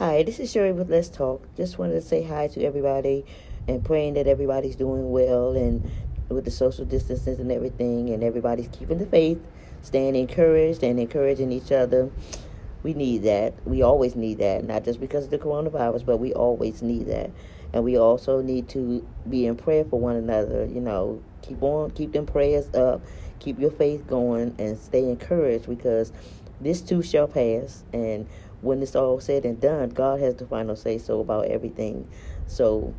Hi, this is Sherry with Let's Talk. Just wanted to say hi to everybody and praying that everybody's doing well and with the social distances and everything, and everybody's keeping the faith, staying encouraged and encouraging each other. We need that. We always need that, not just because of the coronavirus, but we always need that. And we also need to be in prayer for one another. You know, keep on, keep them prayers up, keep your faith going, and stay encouraged because this too shall pass. And when it's all said and done, God has the final say so about everything. So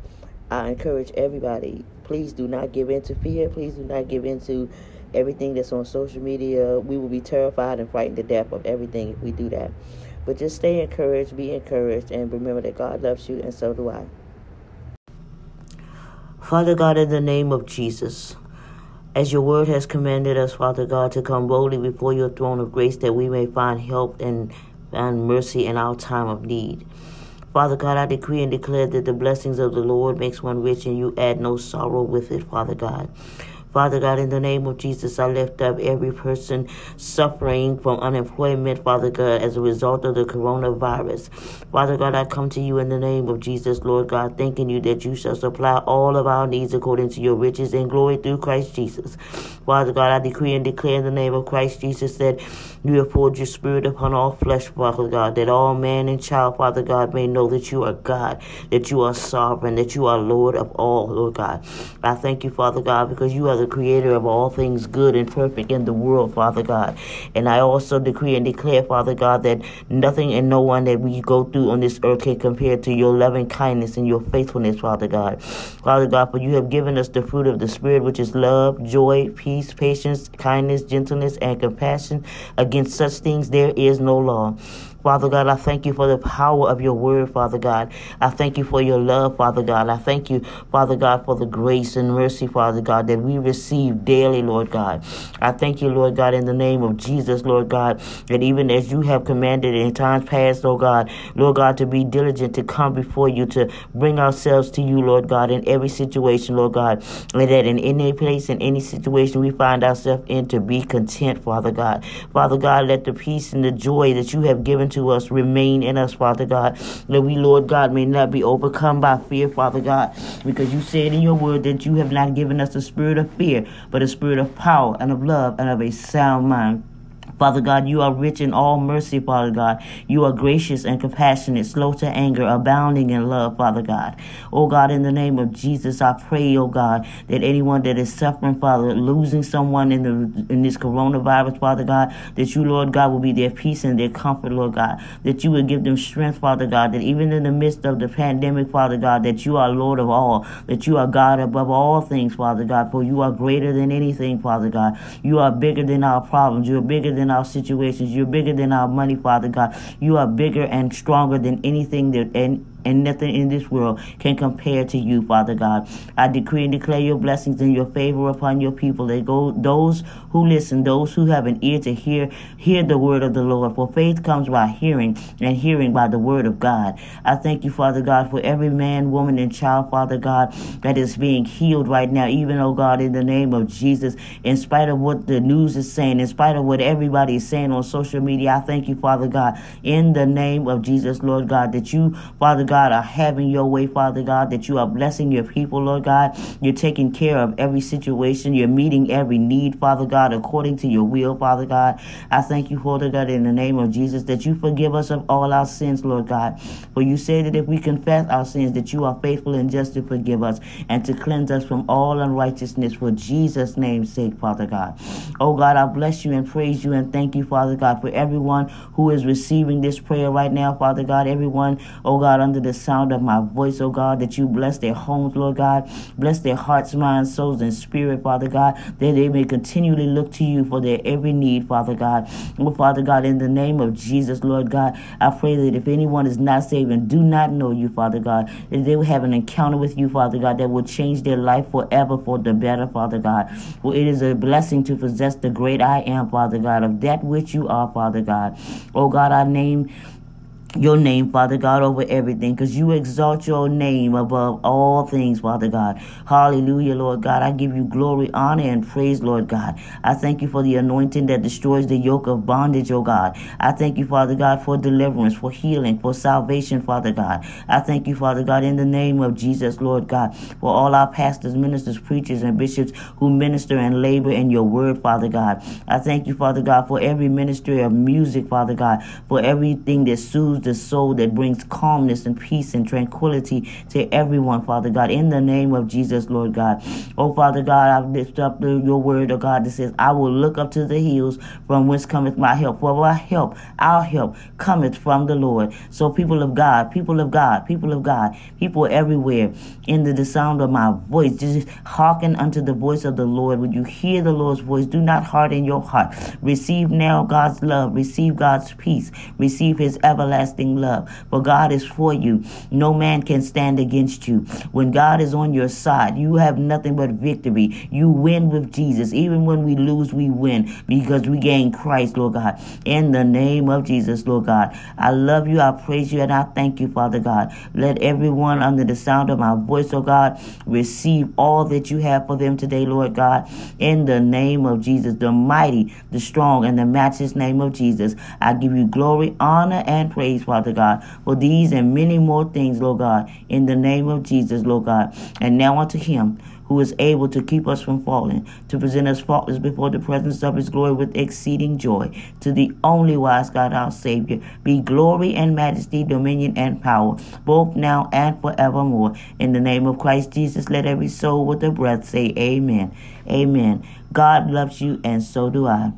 I encourage everybody, please do not give in to fear. Please do not give in to everything that's on social media. We will be terrified and frightened to death of everything if we do that. But just stay encouraged, be encouraged, and remember that God loves you, and so do I. Father God, in the name of Jesus, as your word has commanded us, Father God, to come boldly before your throne of grace that we may find help and find mercy in our time of need. Father God, I decree and declare that the blessings of the Lord makes one rich and you add no sorrow with it, Father God. Father God, in the name of Jesus, I lift up every person suffering from unemployment, Father God, as a result of the coronavirus. Father God, I come to you in the name of Jesus, Lord God, thanking you that you shall supply all of our needs according to your riches and glory through Christ Jesus. Father God, I decree and declare in the name of Christ Jesus that you have poured your spirit upon all flesh, Father God, that all man and child, Father God, may know that you are God, that you are sovereign, that you are Lord of all, Lord God. I thank you, Father God, because you are the creator of all things good and perfect in the world, Father God. And I also decree and declare, Father God, that nothing and no one that we go through on this earth can compare to your loving kindness and your faithfulness, Father God. Father God, for you have given us the fruit of the Spirit, which is love, joy, peace, patience, kindness, gentleness, and compassion. Against such things there is no law. Father God, I thank you for the power of your word, Father God. I thank you for your love, Father God. I thank you, Father God, for the grace and mercy, Father God, that we receive daily, Lord God. I thank you, Lord God, in the name of Jesus, Lord God, that even as you have commanded in times past, Lord God, Lord God, to be diligent to come before you, to bring ourselves to you, Lord God, in every situation, Lord God, and that in any place, in any situation we find ourselves in, to be content, Father God. Father God, let the peace and the joy that you have given to us remain in us, Father God. That we, Lord God, may not be overcome by fear, Father God, because you said in your word that you have not given us a spirit of fear, but a spirit of power and of love and of a sound mind. Father God, you are rich in all mercy, Father God. You are gracious and compassionate, slow to anger, abounding in love, Father God. Oh God, in the name of Jesus, I pray, oh God, that anyone that is suffering, Father, losing someone in the in this coronavirus, Father God, that you, Lord God, will be their peace and their comfort, Lord God. That you will give them strength, Father God, that even in the midst of the pandemic, Father God, that you are Lord of all, that you are God above all things, Father God, for you are greater than anything, Father God. You are bigger than our problems. You are bigger than our situations. You're bigger than our money, Father God. You are bigger and stronger than anything that and and nothing in this world can compare to you, Father God. I decree and declare your blessings and your favor upon your people. They go those who listen, those who have an ear to hear, hear the word of the Lord. For faith comes by hearing, and hearing by the word of God. I thank you, Father God, for every man, woman, and child, Father God, that is being healed right now, even oh God, in the name of Jesus, in spite of what the news is saying, in spite of what everybody is saying on social media, I thank you, Father God, in the name of Jesus, Lord God, that you, Father God, God, are having your way, Father God, that you are blessing your people, Lord God. You're taking care of every situation. You're meeting every need, Father God, according to your will, Father God. I thank you, Father God, in the name of Jesus, that you forgive us of all our sins, Lord God. For you say that if we confess our sins, that you are faithful and just to forgive us and to cleanse us from all unrighteousness for Jesus' name's sake, Father God. Oh God, I bless you and praise you and thank you, Father God, for everyone who is receiving this prayer right now, Father God. Everyone, oh God, under the sound of my voice, oh God, that you bless their homes, Lord God. Bless their hearts, minds, souls, and spirit, Father God, that they may continually look to you for their every need, Father God. Oh, Father God, in the name of Jesus, Lord God, I pray that if anyone is not saved and do not know you, Father God, that they will have an encounter with you, Father God, that will change their life forever for the better, Father God. Well, it is a blessing to possess the great I am, Father God, of that which you are, Father God. Oh God, I name your name, Father God, over everything, because you exalt your name above all things, Father God. Hallelujah, Lord God. I give you glory, honor, and praise, Lord God. I thank you for the anointing that destroys the yoke of bondage, oh God. I thank you, Father God, for deliverance, for healing, for salvation, Father God. I thank you, Father God, in the name of Jesus, Lord God, for all our pastors, ministers, preachers, and bishops who minister and labor in your word, Father God. I thank you, Father God, for every ministry of music, Father God, for everything that soothes the soul that brings calmness and peace and tranquility to everyone, Father God, in the name of Jesus, Lord God. Oh, Father God, I lift up your word, oh God, that says, I will look up to the hills from whence cometh my help. For my help, our help, cometh from the Lord. So, people of God, people of God, people of God, people everywhere, in the, the sound of my voice, just hearken unto the voice of the Lord. When you hear the Lord's voice, do not harden your heart. Receive now God's love, receive God's peace, receive his everlasting everlasting love. For God is for you. No man can stand against you. When God is on your side, you have nothing but victory. You win with Jesus. Even when we lose, we win because we gain Christ, Lord God. In the name of Jesus, Lord God. I love you. I praise you and I thank you, Father God. Let everyone under the sound of my voice, oh God, receive all that you have for them today, Lord God. In the name of Jesus, the mighty, the strong, and the matchless name of Jesus. I give you glory, honor, and Father God, for these and many more things, Lord God, in the name of Jesus, Lord God. And now unto him who is able to keep us from falling, to present us faultless before the presence of his glory with exceeding joy. To the only wise God, our Savior, be glory and majesty, dominion and power, both now and forevermore. In the name of Christ Jesus, let every soul with a breath say, Amen. Amen. God loves you, and so do I.